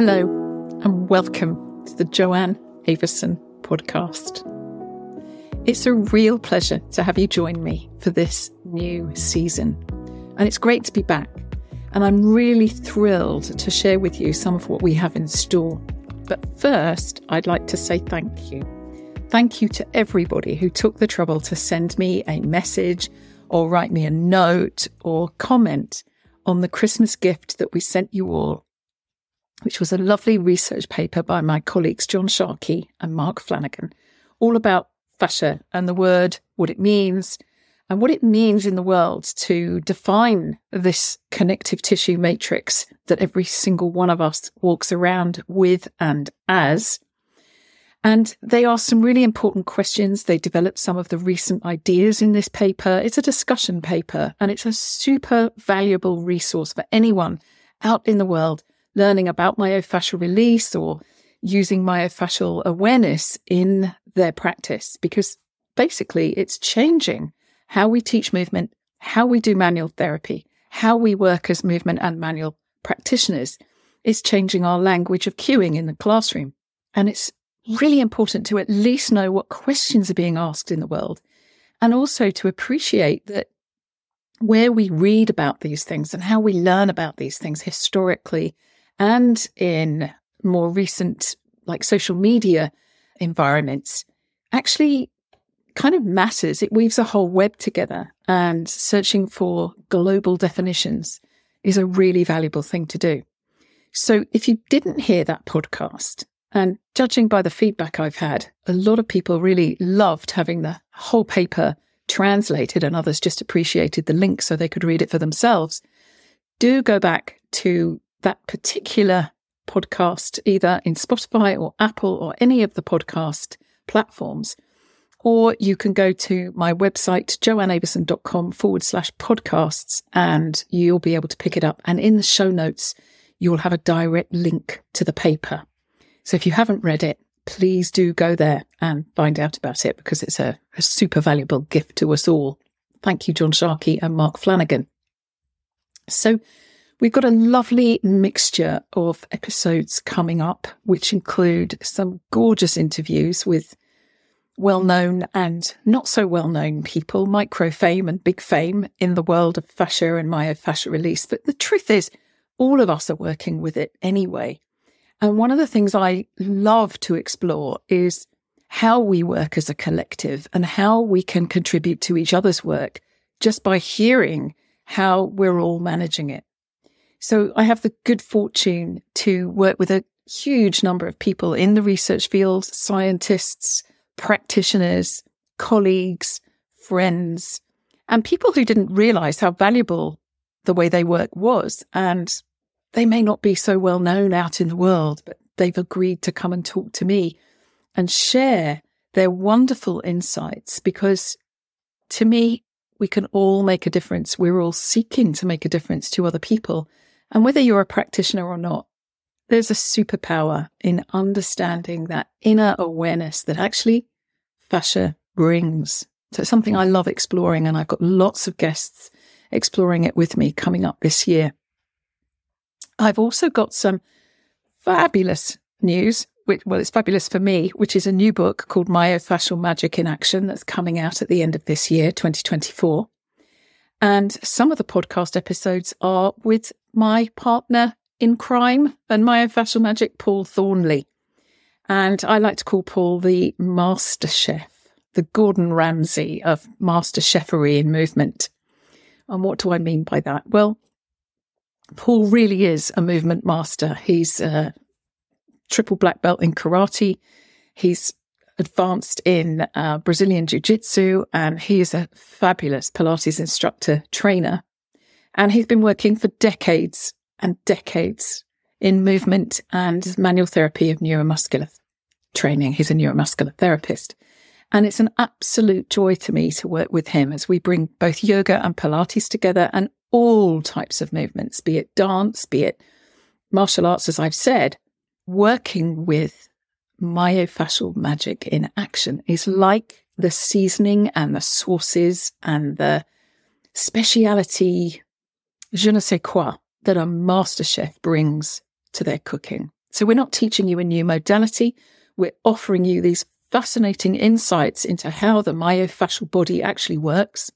Hello, and welcome to the Joanne Avison podcast. It's a real pleasure to have you join me for this new season. And it's great to be back. And I'm really thrilled to share with you some of what we have in store. But first, I'd like to say thank you. Thank you to everybody who took the trouble to send me a message or write me a note or comment on the Christmas gift that we sent you all which was a lovely research paper by my colleagues John Sharkey and Mark Flanagan, all about fascia and the word, what it means, and what it means in the world to define this connective tissue matrix that every single one of us walks around with and as. And they ask some really important questions. They develop some of the recent ideas in this paper. It's a discussion paper and it's a super valuable resource for anyone out in the world learning about myofascial release or using myofascial awareness in their practice because basically it's changing how we teach movement, how we do manual therapy, how we work as movement and manual practitioners. It's changing our language of cueing in the classroom. And it's really important to at least know what questions are being asked in the world and also to appreciate that where we read about these things and how we learn about these things historically and in more recent, like social media environments, actually kind of matters. It weaves a whole web together, and searching for global definitions is a really valuable thing to do. So, if you didn't hear that podcast, and judging by the feedback I've had, a lot of people really loved having the whole paper translated, and others just appreciated the link so they could read it for themselves. Do go back to that particular podcast either in Spotify or Apple or any of the podcast platforms. Or you can go to my website, joanneavison.com forward slash podcasts, and you'll be able to pick it up. And in the show notes, you'll have a direct link to the paper. So if you haven't read it, please do go there and find out about it because it's a, a super valuable gift to us all. Thank you, John Sharkey and Mark Flanagan. So We've got a lovely mixture of episodes coming up, which include some gorgeous interviews with well known and not so well known people, micro fame and big fame in the world of fascia and myofascial release. But the truth is, all of us are working with it anyway. And one of the things I love to explore is how we work as a collective and how we can contribute to each other's work just by hearing how we're all managing it. So I have the good fortune to work with a huge number of people in the research field, scientists, practitioners, colleagues, friends, and people who didn't realize how valuable the way they work was. And they may not be so well known out in the world, but they've agreed to come and talk to me and share their wonderful insights because to me, we can all make a difference. We're all seeking to make a difference to other people. And whether you're a practitioner or not, there's a superpower in understanding that inner awareness that actually fascia brings. So it's something I love exploring, and I've got lots of guests exploring it with me coming up this year. I've also got some fabulous news, which, well, it's fabulous for me, which is a new book called Myofascial Magic in Action that's coming out at the end of this year, 2024. And some of the podcast episodes are with my partner in crime and myofascial magic, Paul Thornley. And I like to call Paul the master chef, the Gordon Ramsay of master chefery in movement. And what do I mean by that? Well, Paul really is a movement master. He's a triple black belt in karate. He's advanced in uh, Brazilian Jiu Jitsu, and he is a fabulous Pilates instructor trainer. And he's been working for decades and decades in movement and manual therapy of neuromuscular training. He's a neuromuscular therapist. And it's an absolute joy to me to work with him as we bring both yoga and Pilates together and all types of movements, be it dance, be it martial arts, as I've said, working with myofascial magic in action is like the seasoning and the sauces and the speciality je ne sais quoi that a master chef brings to their cooking. So we're not teaching you a new modality. We're offering you these fascinating insights into how the myofascial body actually works.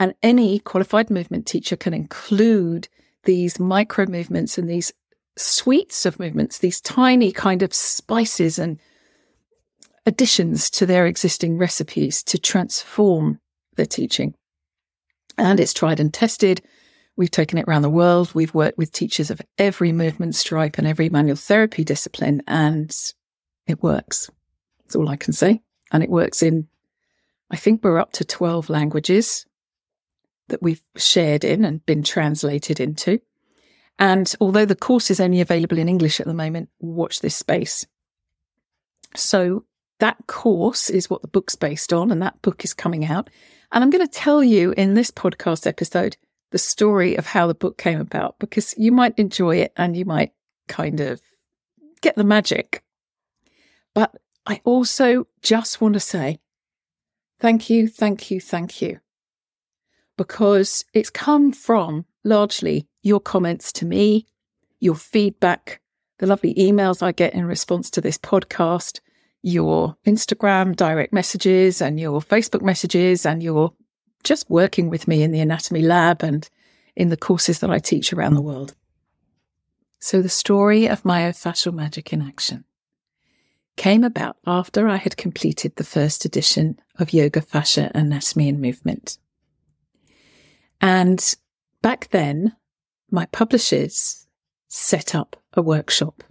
And any qualified movement teacher can include these micro movements and these suites of movements, these tiny kind of spices and additions to their existing recipes to transform their teaching. And it's tried and tested. We've taken it around the world. We've worked with teachers of every movement stripe and every manual therapy discipline, and it works. That's all I can say. And it works in, I think we're up to 12 languages that we've shared in and been translated into. And although the course is only available in English at the moment, watch this space. So that course is what the book's based on, and that book is coming out. And I'm going to tell you in this podcast episode the story of how the book came about because you might enjoy it and you might kind of get the magic. But I also just want to say thank you, thank you, thank you. Because it's come from largely your comments to me, your feedback, the lovely emails I get in response to this podcast, your Instagram direct messages and your Facebook messages and your just working with me in the anatomy lab and in the courses that I teach around the world. So the story of myofascial magic in action came about after I had completed the first edition of Yoga Fascia Anatomy and Movement. And back then, my publishers set up a workshop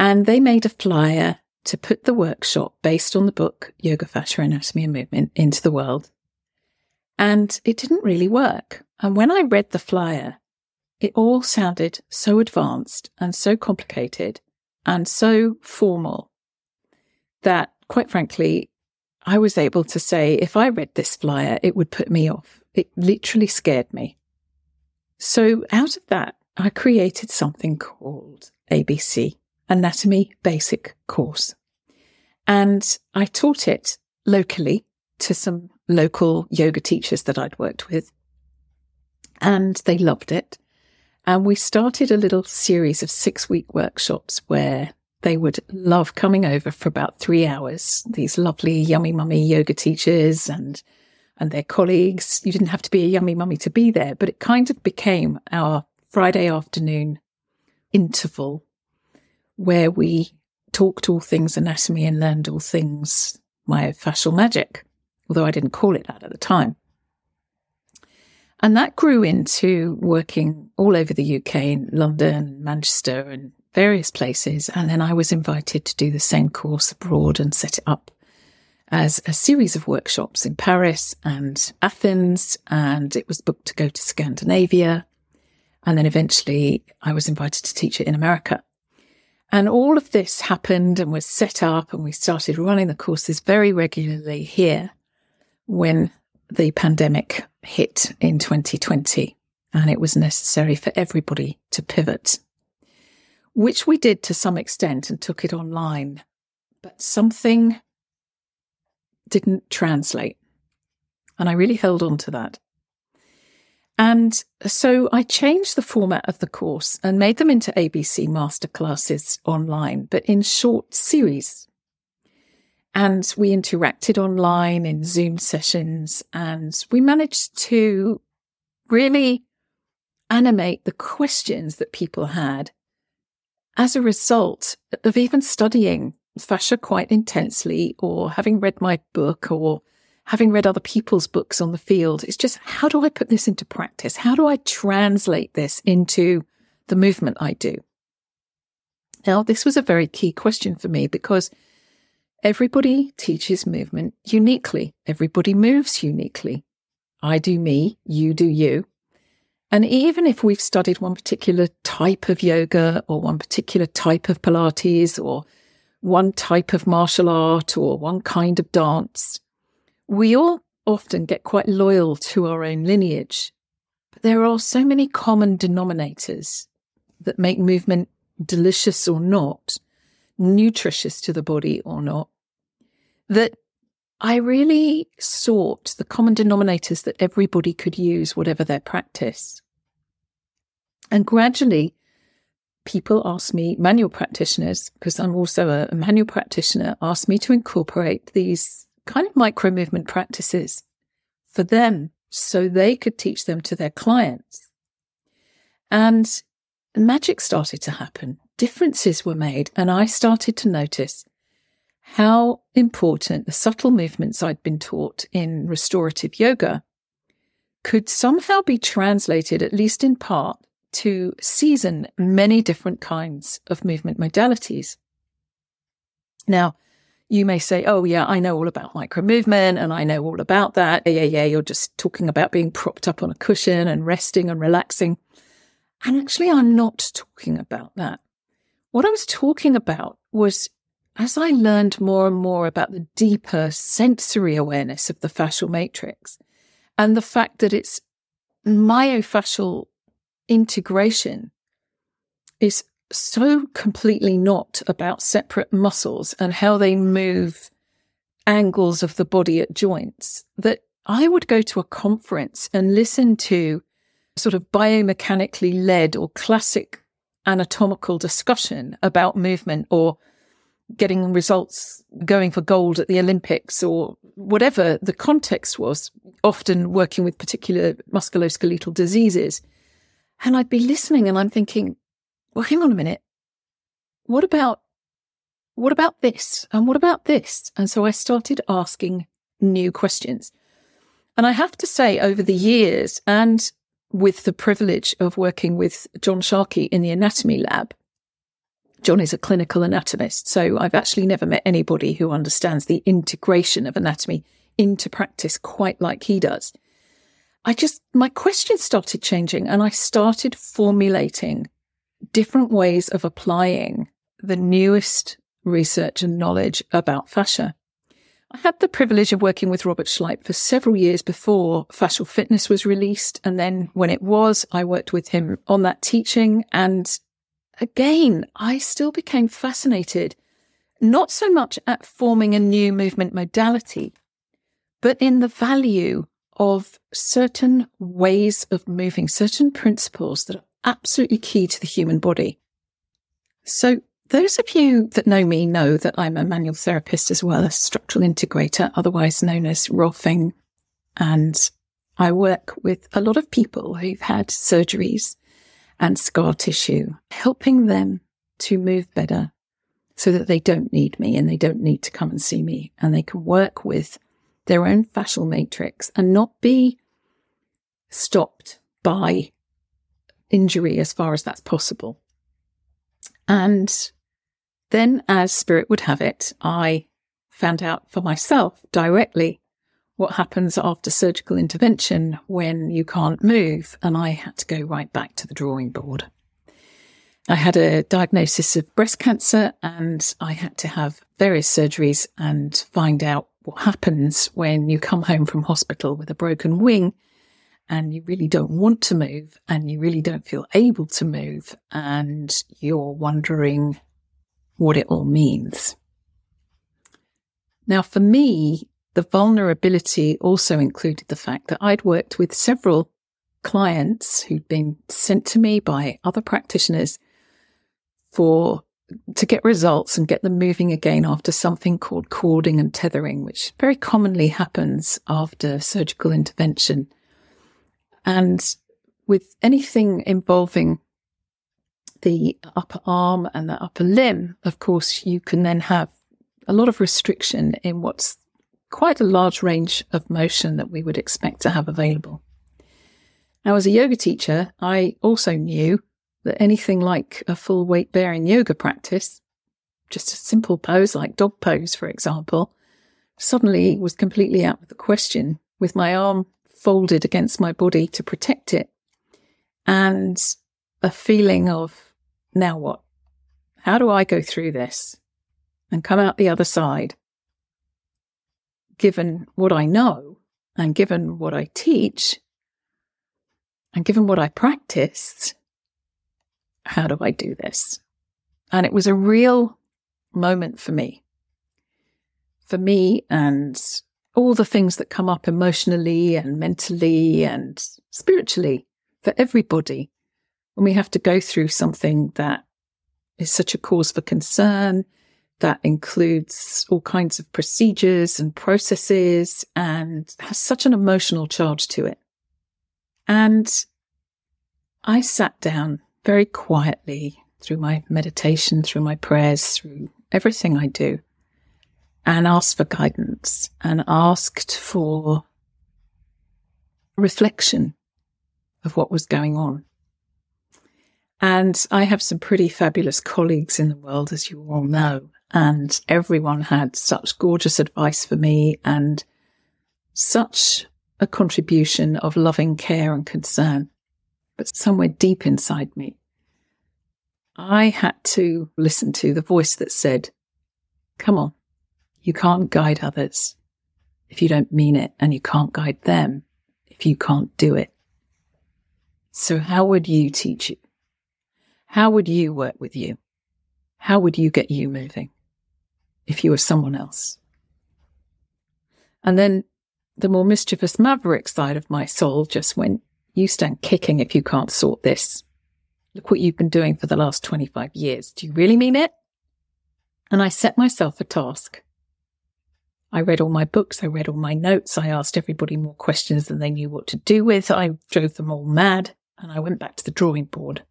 and they made a flyer to put the workshop based on the book Yoga Fascia Anatomy and Movement into the world. And it didn't really work. And when I read the flyer, it all sounded so advanced and so complicated and so formal that, quite frankly, I was able to say if I read this flyer, it would put me off. It literally scared me. So, out of that, I created something called ABC, Anatomy Basic Course. And I taught it locally to some local yoga teachers that I'd worked with. And they loved it. And we started a little series of six week workshops where they would love coming over for about three hours. These lovely yummy mummy yoga teachers and and their colleagues. You didn't have to be a yummy mummy to be there, but it kind of became our Friday afternoon interval where we talked all things anatomy and learned all things myofascial magic, although I didn't call it that at the time. And that grew into working all over the UK, in London, Manchester, and various places. And then I was invited to do the same course abroad and set it up as a series of workshops in Paris and Athens. And it was booked to go to Scandinavia. And then eventually I was invited to teach it in America. And all of this happened and was set up, and we started running the courses very regularly here when the pandemic hit in 2020. And it was necessary for everybody to pivot, which we did to some extent and took it online. But something didn't translate. And I really held on to that. And so I changed the format of the course and made them into ABC masterclasses online, but in short series. And we interacted online in Zoom sessions and we managed to really animate the questions that people had as a result of even studying fascia quite intensely or having read my book or having read other people's books on the field, it's just how do I put this into practice? How do I translate this into the movement I do? Now, this was a very key question for me because everybody teaches movement uniquely. Everybody moves uniquely. I do me, you do you. And even if we've studied one particular type of yoga or one particular type of Pilates or one type of martial art or one kind of dance, we all often get quite loyal to our own lineage, but there are so many common denominators that make movement delicious or not, nutritious to the body or not, that I really sought the common denominators that everybody could use, whatever their practice. And gradually, people asked me, manual practitioners, because I'm also a, manual practitioner, asked me to incorporate these kind of micro movement practices for them so they could teach them to their clients. And magic started to happen. Differences were made, and I started to notice how important the subtle movements I'd been taught in restorative yoga could somehow be translated, at least in part, to season many different kinds of movement modalities. Now, you may say, Oh, yeah, I know all about micro movement and I know all about that. Yeah, yeah, yeah. You're just talking about being propped up on a cushion and resting and relaxing. And actually, I'm not talking about that. What I was talking about was as I learned more and more about the deeper sensory awareness of the fascial matrix and the fact that its myofascial integration is so completely not about separate muscles and how they move angles of the body at joints that I would go to a conference and listen to sort of biomechanically led or classic anatomical discussion about movement or getting results going for gold at the Olympics or whatever the context was, often working with particular musculoskeletal diseases. And I'd be listening and I'm thinking, well, hang on a minute. What about, what about this? And what about this? And so I started asking new questions. And I have to say, over the years, and with the privilege of working with John Sharkey in the anatomy lab, John is a clinical anatomist. So I've actually never met anybody who understands the integration of anatomy into practice quite like he does. I just, my questions started changing and I started formulating different ways of applying the newest research and knowledge about fascia. I had the privilege of working with Robert Schleip for several years before Fascial Fitness was released. And then when it was, I worked with him on that teaching. And again, I still became fascinated, not so much at forming a new movement modality, but in the value of certain ways of moving, certain principles that are absolutely key to the human body. So, those of you that know me know that I'm a manual therapist as well as structural integrator, otherwise known as Rolfing. And I work with a lot of people who've had surgeries and scar tissue, helping them to move better so that they don't need me and they don't need to come and see me and they can work with their own fascial matrix and not be stopped by injury as far as that's possible. And then, as spirit would have it, I found out for myself directly what happens after surgical intervention when you can't move. And I had to go right back to the drawing board. I had a diagnosis of breast cancer and I had to have various surgeries and find out what happens when you come home from hospital with a broken wing and you really don't want to move and you really don't feel able to move and you're wondering what it all means. Now, for me, the vulnerability also included the fact that I'd worked with several clients who'd been sent to me by other practitioners for to get results and get them moving again after something called cording and tethering, which very commonly happens after surgical intervention. And with anything involving the upper arm and the upper limb, of course, you can then have a lot of restriction in what's quite a large range of motion that we would expect to have available. Now, as a yoga teacher, I also knew that anything like a full weight bearing yoga practice, just a simple pose like dog pose, for example, suddenly was completely out of the question with my arm folded against my body to protect it and a feeling of now what? How do I go through this and come out the other side? Given what I know and given what I teach and given what I practiced, how do I do this? And it was a real moment for me. For me and all the things that come up emotionally and mentally and spiritually for everybody when we have to go through something that is such a cause for concern that includes all kinds of procedures and processes and has such an emotional charge to it. And I sat down very quietly through my meditation, through my prayers, through everything I do, and asked for guidance and asked for reflection of what was going on. And I have some pretty fabulous colleagues in the world, as you all know, and everyone had such gorgeous advice for me and such a contribution of loving care and concern. But somewhere deep inside me, I had to listen to the voice that said, come on, you can't guide others if you don't mean it, and you can't guide them if you can't do it. So how would you teach you? How would you work with you? How would you get you moving if you were someone else? And then the more mischievous maverick side of my soul just went, you stand kicking if you can't sort this. Look what you've been doing for the last 25 years. Do you really mean it? And I set myself a task. I read all my books. I read all my notes. I asked everybody more questions than they knew what to do with. I drove them all mad and I went back to the drawing board.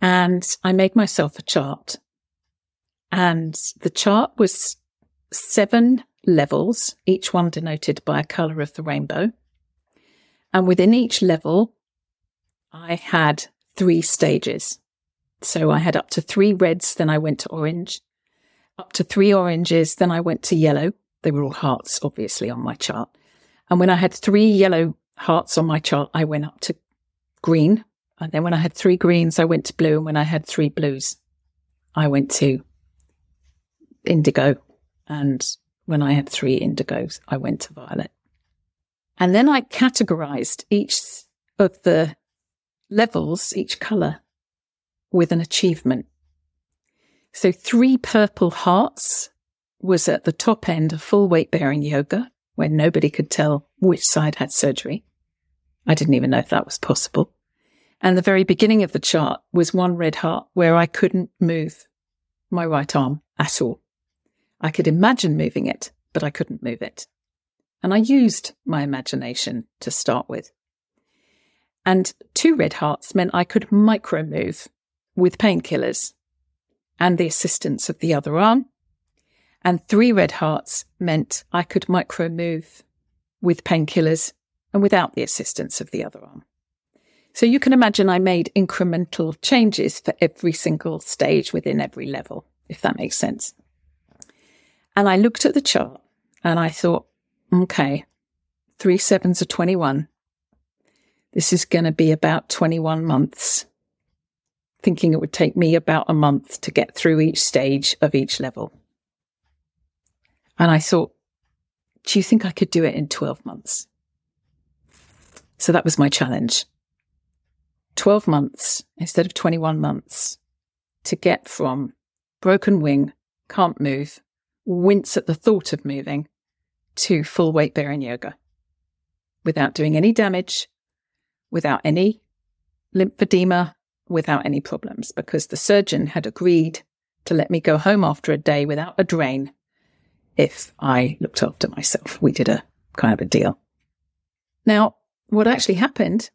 And I made myself a chart. And the chart was seven levels, each one denoted by a color of the rainbow. And within each level, I had three stages. So I had up to three reds, then I went to orange, up to three oranges, then I went to yellow. They were all hearts, obviously, on my chart. And when I had three yellow hearts on my chart, I went up to green. And then when I had three greens, I went to blue. And when I had three blues, I went to indigo. And when I had three indigos, I went to violet. And then I categorized each of the levels each color with an achievement. So three purple hearts was at the top end of full weight bearing yoga where nobody could tell which side had surgery. I didn't even know if that was possible. And the very beginning of the chart was one red heart where I couldn't move my right arm at all. I could imagine moving it, but I couldn't move it. And I used my imagination to start with. And two red hearts meant I could micro move with painkillers and the assistance of the other arm. And three red hearts meant I could micro move with painkillers and without the assistance of the other arm. So you can imagine I made incremental changes for every single stage within every level, if that makes sense. And I looked at the chart and I thought, okay, three sevens are 21. This is going to be about 21 months. Thinking it would take me about a month to get through each stage of each level. And I thought, do you think I could do it in 12 months? So that was my challenge. 12 months instead of 21 months to get from broken wing, can't move, wince at the thought of moving to full weight bearing yoga without doing any damage, without any lymphedema, without any problems, because the surgeon had agreed to let me go home after a day without a drain if I looked after myself. We did a kind of a deal. Now, what actually happened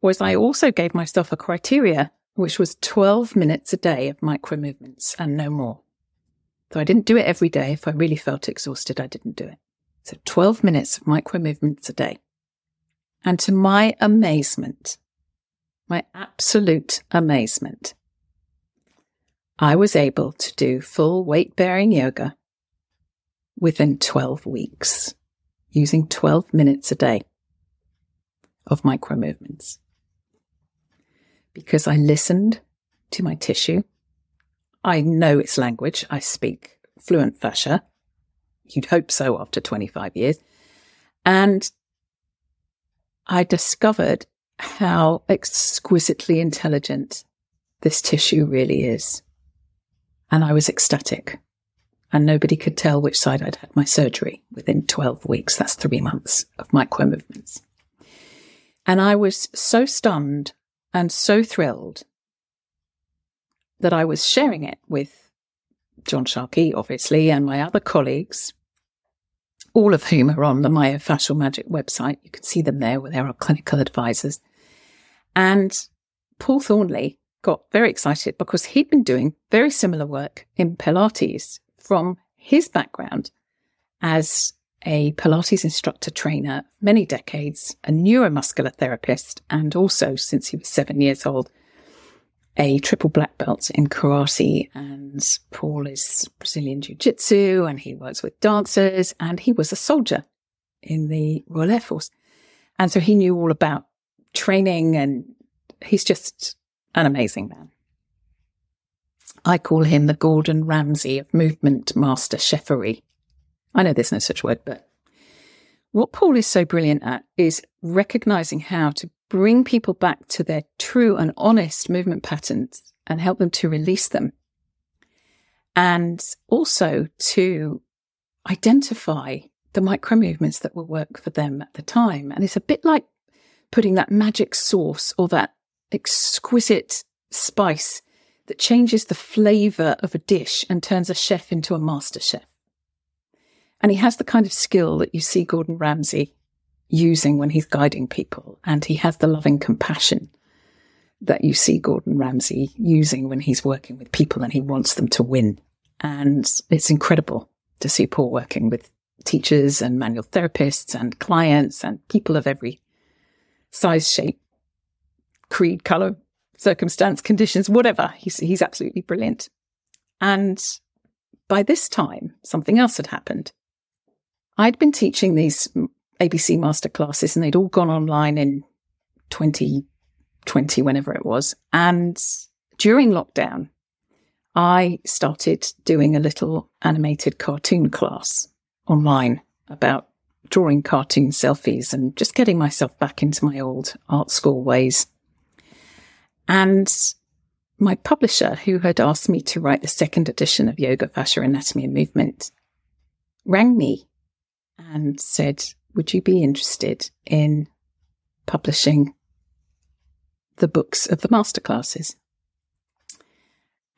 was I also gave myself a criteria, which was 12 minutes a day of micro movements and no more. So I didn't do it every day. If I really felt exhausted, I didn't do it. So 12 minutes of micro movements a day. And to my amazement, my absolute amazement, I was able to do full weight bearing yoga within 12 weeks using 12 minutes a day of micro movements. Because I listened to my tissue. I know its language. I speak fluent fascia. You'd hope so after 25 years. And I discovered how exquisitely intelligent this tissue really is. And I was ecstatic. And nobody could tell which side I'd had my surgery within 12 weeks. That's three months of micro movements. And I was so stunned and so thrilled. That I was sharing it with John Sharkey, obviously, and my other colleagues, all of whom are on the Myofascial Magic website. You can see them there where there are clinical advisors. And Paul Thornley got very excited because he'd been doing very similar work in Pilates from his background as a Pilates instructor trainer, many decades, a neuromuscular therapist, and also since he was seven years old, a triple black belt in karate. And Paul is Brazilian Jiu Jitsu and he works with dancers and he was a soldier in the Royal Air Force. And so he knew all about training and he's just an amazing man. I call him the Gordon Ramsay of movement master chefery. I know there's no such word, but what Paul is so brilliant at is recognizing how to bring people back to their true and honest movement patterns and help them to release them. And also to identify the micro movements that will work for them at the time. And it's a bit like putting that magic sauce or that exquisite spice that changes the flavor of a dish and turns a chef into a master chef. And he has the kind of skill that you see Gordon Ramsay using when he's guiding people. And he has the loving compassion that you see Gordon Ramsay using when he's working with people and he wants them to win. And it's incredible to see Paul working with teachers and manual therapists and clients and people of every size, shape, creed, color, circumstance, conditions, whatever. He's, he's absolutely brilliant. And by this time, something else had happened. I'd been teaching these ABC masterclasses and they'd all gone online in 2020, whenever it was. And during lockdown, I started doing a little animated cartoon class online about drawing cartoon selfies and just getting myself back into my old art school ways. And my publisher, who had asked me to write the second edition of Yoga, Fascia, Anatomy and Movement, rang me and said, Would you be interested in publishing the books of the masterclasses?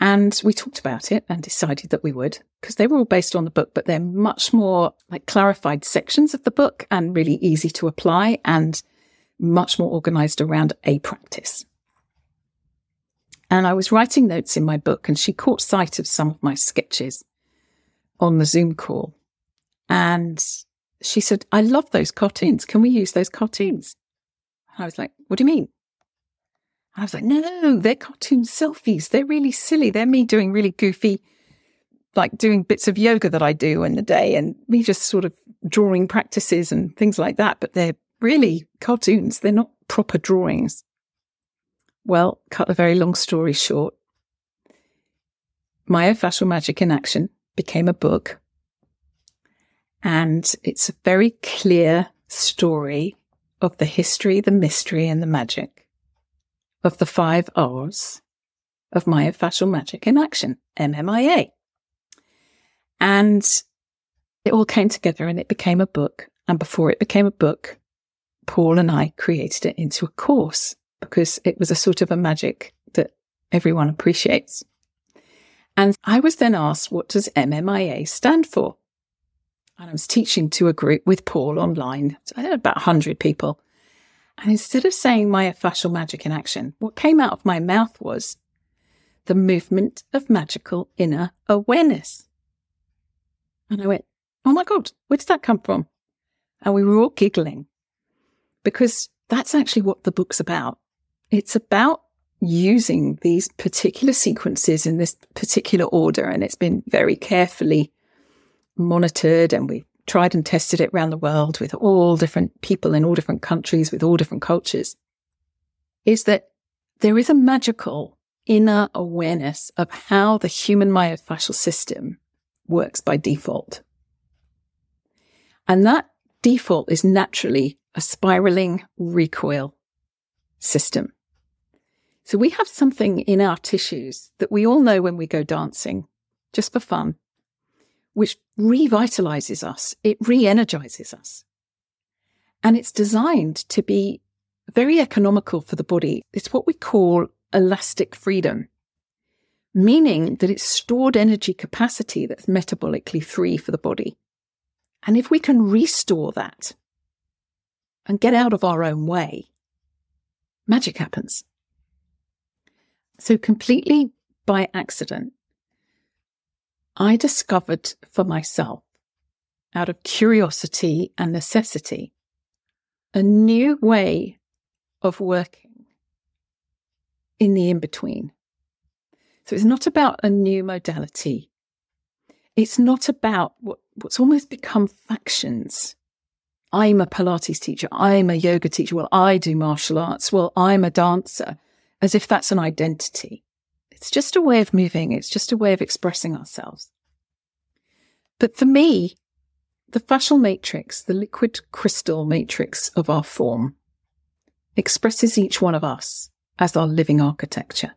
And we talked about it and decided that we would because they were all based on the book, but they're much more like clarified sections of the book and really easy to apply and much more organized around a practice. And I was writing notes in my book and she caught sight of some of my sketches on the Zoom call. And she said, I love those cartoons. Can we use those cartoons? I was like, what do you mean? I was like, no, they're cartoon selfies. They're really silly. They're me doing really goofy, like doing bits of yoga that I do in the day and me just sort of drawing practices and things like that. But they're really cartoons. They're not proper drawings. Well, cut a very long story short, Myofascial Magic in Action became a book and it's a very clear story of the history, the mystery, and the magic of the five R's of myofascial magic in action, MMIA. And it all came together and it became a book. And before it became a book, Paul and I created it into a course because it was a sort of a magic that everyone appreciates. And I was then asked, what does MMIA stand for? And I was teaching to a group with Paul online. So I had about 100 people. And instead of saying "my myofascial magic in action, what came out of my mouth was the movement of magical inner awareness. And I went, Oh my God, where did that come from? And we were all giggling because that's actually what the book's about. It's about using these particular sequences in this particular order. And it's been very carefully monitored and we tried and tested it around the world with all different people in all different countries with all different cultures is that there is a magical inner awareness of how the human myofascial system works by default. And that default is naturally a spiraling recoil system. So we have something in our tissues that we all know when we go dancing, just for fun, which revitalizes us. It re-energizes us. And it's designed to be very economical for the body. It's what we call elastic freedom, meaning that it's stored energy capacity that's metabolically free for the body. And if we can restore that and get out of our own way, magic happens. So, completely by accident, I discovered for myself, out of curiosity and necessity, a new way of working in the in between. So, it's not about a new modality. It's not about what, what's almost become factions I'm a Pilates teacher. I'm a yoga teacher. Well, I do martial arts. Well, I'm a dancer, as if that's an identity. It's just a way of moving. It's just a way of expressing ourselves. But for me, the fascial matrix, the liquid crystal matrix of our form, expresses each one of us as our living architecture.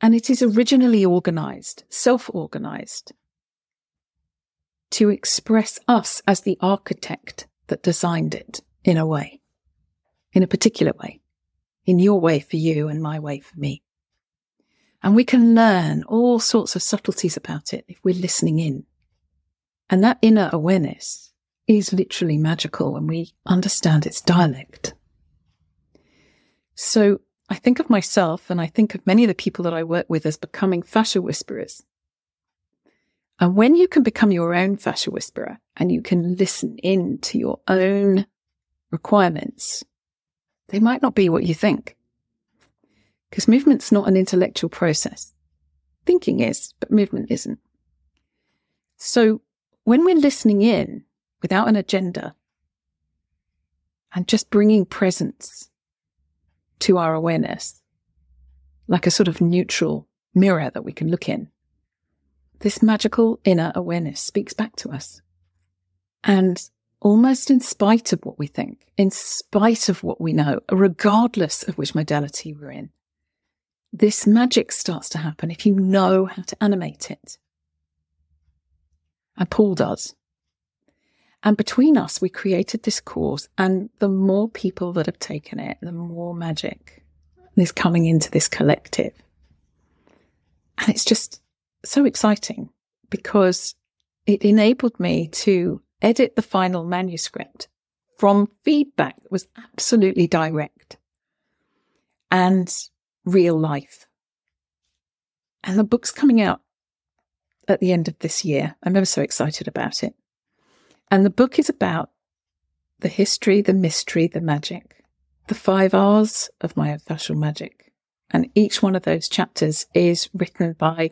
And it is originally organized, self organized, to express us as the architect that designed it in a way, in a particular way, in your way for you and my way for me. And we can learn all sorts of subtleties about it if we're listening in. And that inner awareness is literally magical when we understand its dialect. So I think of myself and I think of many of the people that I work with as becoming fascia whisperers and when you can become your own fascia whisperer and you can listen in to your own requirements, they might not be what you think. Because movement's not an intellectual process. Thinking is, but movement isn't. So when we're listening in without an agenda and just bringing presence to our awareness, like a sort of neutral mirror that we can look in, this magical inner awareness speaks back to us. And almost in spite of what we think, in spite of what we know, regardless of which modality we're in, this magic starts to happen if you know how to animate it. And Paul does. And between us, we created this course. And the more people that have taken it, the more magic is coming into this collective. And it's just so exciting because it enabled me to edit the final manuscript from feedback that was absolutely direct and real life. And the book's coming out at the end of this year. I'm ever so excited about it. And the book is about the history, the mystery, the magic, the five R's of myofascial magic. And each one of those chapters is written by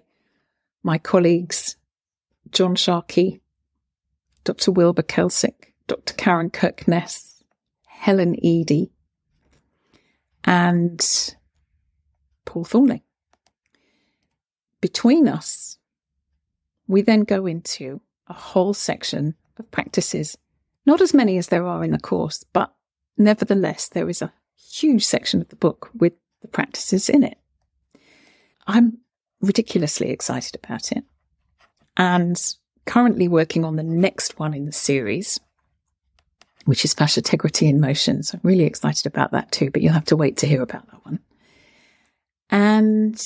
my colleagues, John Sharkey, Dr. Wilbur Kelsick, Dr. Karen Kirkness, Helen Eadie, and Paul Thornley. Between us, we then go into a whole section of practices, not as many as there are in the course, but nevertheless, there is a huge section of the book with the practices in it. I'm ridiculously excited about it. And currently working on the next one in the series, which is Fasciategrity in Motion. So I'm really excited about that too, but you'll have to wait to hear about that one. And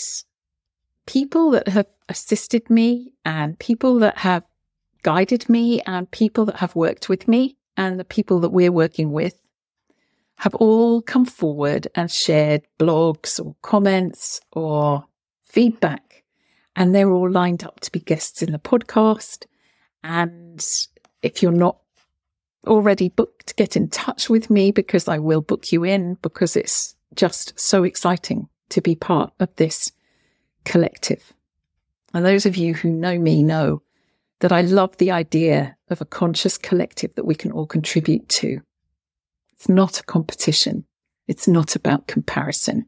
people that have assisted me and people that have guided me and people that have worked with me and the people that we're working with have all come forward and shared blogs or comments or feedback and they're all lined up to be guests in the podcast. And if you're not already booked, get in touch with me because I will book you in because it's just so exciting to be part of this collective. And those of you who know me know that I love the idea of a conscious collective that we can all contribute to. It's not a competition. It's not about comparison.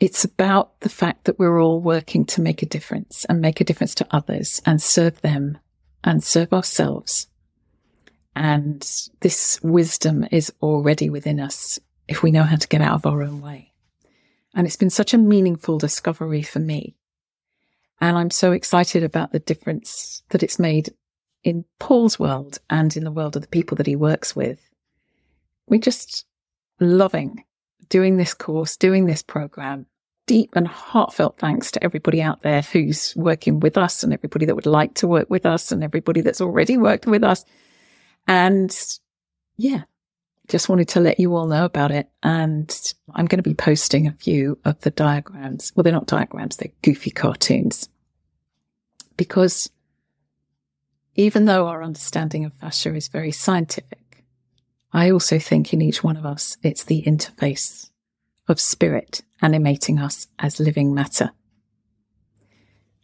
It's about the fact that we're all working to make a difference and make a difference to others and serve them and serve ourselves. And this wisdom is already within us if we know how to get out of our own way. And it's been such a meaningful discovery for me. And I'm so excited about the difference that it's made in Paul's world and in the world of the people that he works with. We're just loving doing this course, doing this program, deep and heartfelt thanks to everybody out there who's working with us and everybody that would like to work with us and everybody that's already worked with us. And yeah, just wanted to let you all know about it. And I'm going to be posting a few of the diagrams. Well, they're not diagrams, they're goofy cartoons. Because even though our understanding of fascia is very scientific, I also think in each one of us, it's the interface of spirit animating us as living matter.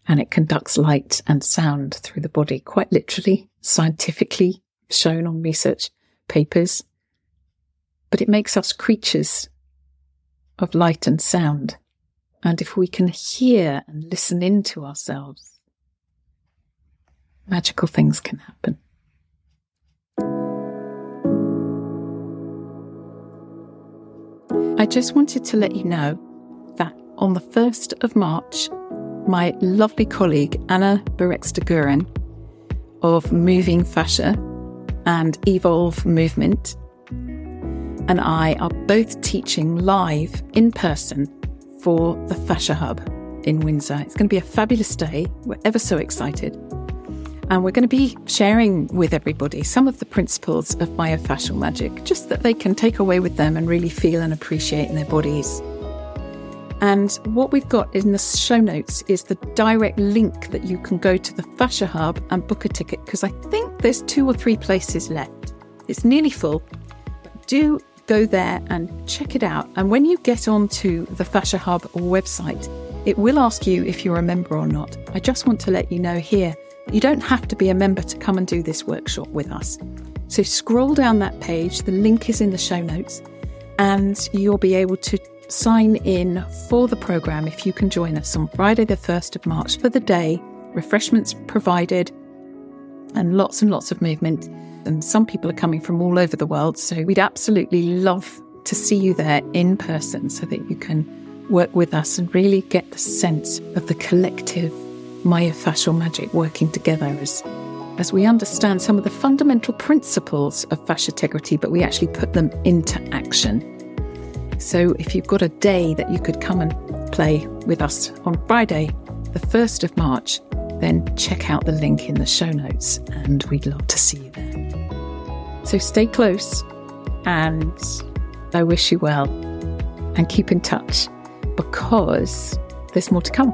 And it conducts light and sound through the body, quite literally, scientifically shown on research papers. But it makes us creatures of light and sound. And if we can hear and listen into ourselves, magical things can happen. I just wanted to let you know that on the 1st of March, my lovely colleague Ana Barretxeguren of Moving Fascia and Evolve Movement and I are both teaching live in person for the Fascia Hub in Windsor. It's going to be a fabulous day. We're ever so excited. And we're going to be sharing with everybody some of the principles of myofascial magic, just that they can take away with them and really feel and appreciate in their bodies. And what we've got in the show notes is the direct link that you can go to the Fascia Hub and book a ticket because I think there's two or three places left. It's nearly full. Do go there and check it out. And when you get onto the Fascia Hub website, it will ask you if you're a member or not. I just want to let you know here you don't have to be a member to come and do this workshop with us. So scroll down that page, the link is in the show notes, and you'll be able to sign in for the program if you can join us on Friday, the 1st of March for the day. Refreshments provided and lots and lots of movement. And some people are coming from all over the world. So we'd absolutely love to see you there in person so that you can work with us and really get the sense of the collective myofascial magic working together as, as we understand some of the fundamental principles of Fasciategrity, but we actually put them into action. So if you've got a day that you could come and play with us on Friday, the 1st of March, then check out the link in the show notes and we'd love to see you there. So stay close and I wish you well and keep in touch because there's more to come.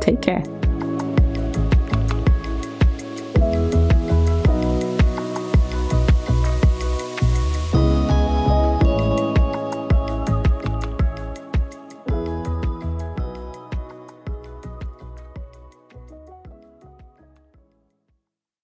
Take care.